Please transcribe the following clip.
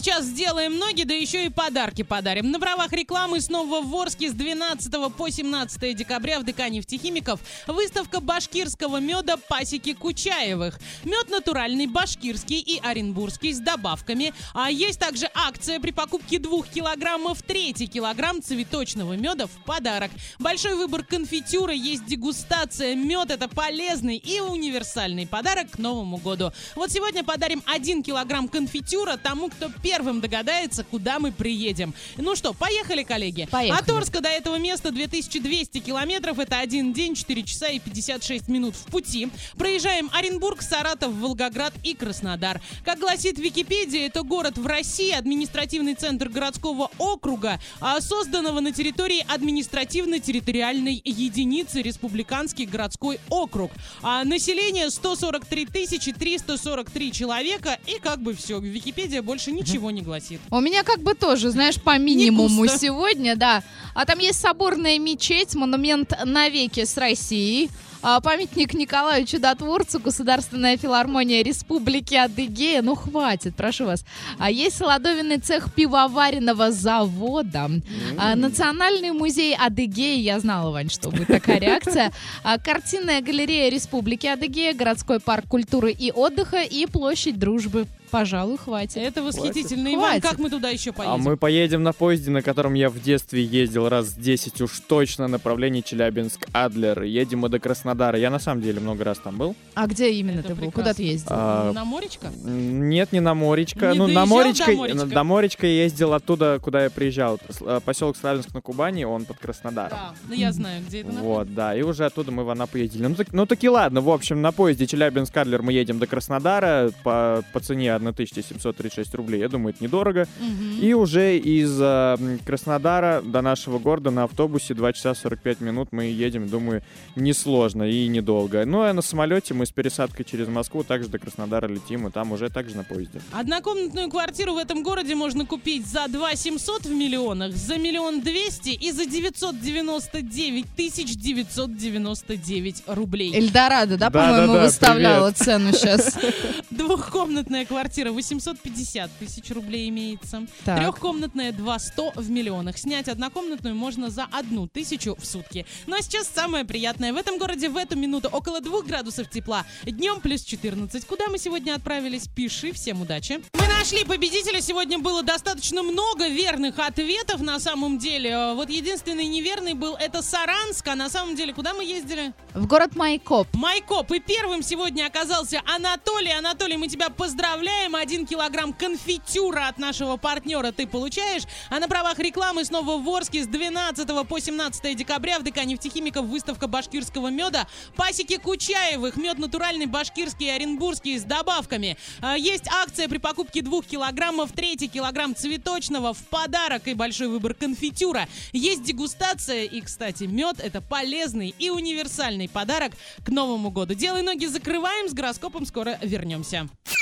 сейчас сделаем ноги, да еще и подарки подарим. На правах рекламы снова в Ворске с 12 по 17 декабря в ДК нефтехимиков выставка башкирского меда пасеки Кучаевых. Мед натуральный, башкирский и оренбургский с добавками. А есть также акция при покупке 2 килограммов 3 килограмм цветочного меда в подарок. Большой выбор конфитюра, есть дегустация. Мед это полезный и универсальный подарок к Новому году. Вот сегодня подарим 1 килограмм конфитюра тому, кто первым догадается, куда мы приедем. Ну что, поехали, коллеги? Поехали. От Орска до этого места 2200 километров. Это один день, 4 часа и 56 минут в пути. Проезжаем Оренбург, Саратов, Волгоград и Краснодар. Как гласит Википедия, это город в России, административный центр городского округа, а созданного на территории административно-территориальной единицы Республиканский городской округ. А население 143 343 человека и как бы все. Википедия больше ничего не гласит. У меня как бы тоже, знаешь, по минимуму сегодня, да. А там есть соборная мечеть, монумент навеки с Россией. А, Памятник Николаю Чудотворцу, Государственная филармония Республики Адыгея. Ну, хватит, прошу вас. А есть солодовинный цех пивоваренного завода. А, Национальный музей Адыгеи. Я знала, Вань, что будет такая реакция. Картинная галерея Республики Адыгея, городской парк культуры и отдыха и площадь дружбы. Пожалуй, хватит. Это восхитительно. Иван, Хватит. как мы туда еще поедем? А мы поедем на поезде, на котором я в детстве ездил раз 10 уж точно, направление Челябинск-Адлер. Едем мы до Краснодара. Я на самом деле много раз там был. А где именно Это ты был? прекрасно. Куда ты ездил? А, На моречко? Нет, не на Моречко. Не ну, доезжал на до Моречко, Моречка? до Моречка я ездил оттуда, куда я приезжал. Э, Поселок Славянск на Кубани, он под Краснодаром. Да, ну я знаю, где это находится. Вот, да, и уже оттуда мы в Анапу ездили. Ну, так, ну таки ладно, в общем, на поезде Челябинск-Адлер мы едем до Краснодара по, по цене 1736 рублей. Я думаю, это недорого. Мгм. И уже из э, м, Краснодара до нашего города на автобусе 2 часа 45 минут мы едем, думаю, несложно и недолго. Ну, а на самолете мы с пересадкой через Москву также до Краснодара летим, и там уже также на поезде. Однокомнатную квартиру в этом городе можно купить за 2 700 в миллионах, за миллион двести и за 999 тысяч 999 рублей. Эльдорадо, да, Да, по-моему, да, да, выставляла цену сейчас. Двухкомнатная квартира 850 тысяч рублей имеется. Так. Трехкомнатная 200 в миллионах. Снять однокомнатную можно за одну тысячу в сутки. Ну а сейчас самое приятное. В этом городе в эту минуту около 2 градусов тепла. Днем плюс 14. Куда мы сегодня отправились? Пиши. Всем удачи. Мы нашли победителя. Сегодня было достаточно много верных ответов на самом деле. Э, Вот единственный неверный был это Саранск. А на самом деле куда мы ездили? В город Майкоп. Майкоп. И первым сегодня оказался Анатолий. Анатолий, мы тебя поздравляем. Один килограмм конфитюра от нашего партнера ты получаешь. А на правах рекламы снова в Орске с 12 по 17 декабря в ДК нефтехимиков выставка башкирского меда. Пасеки Кучаевых. Мед натуральный башкирский и оренбургский с добавками. А, Есть акция при покупке 2 килограммов, 3 килограмм цветочного в подарок и большой выбор конфитюра. Есть дегустация и, кстати, мед это полезный и универсальный подарок к Новому году. Делай ноги закрываем, с гороскопом скоро вернемся. Jam.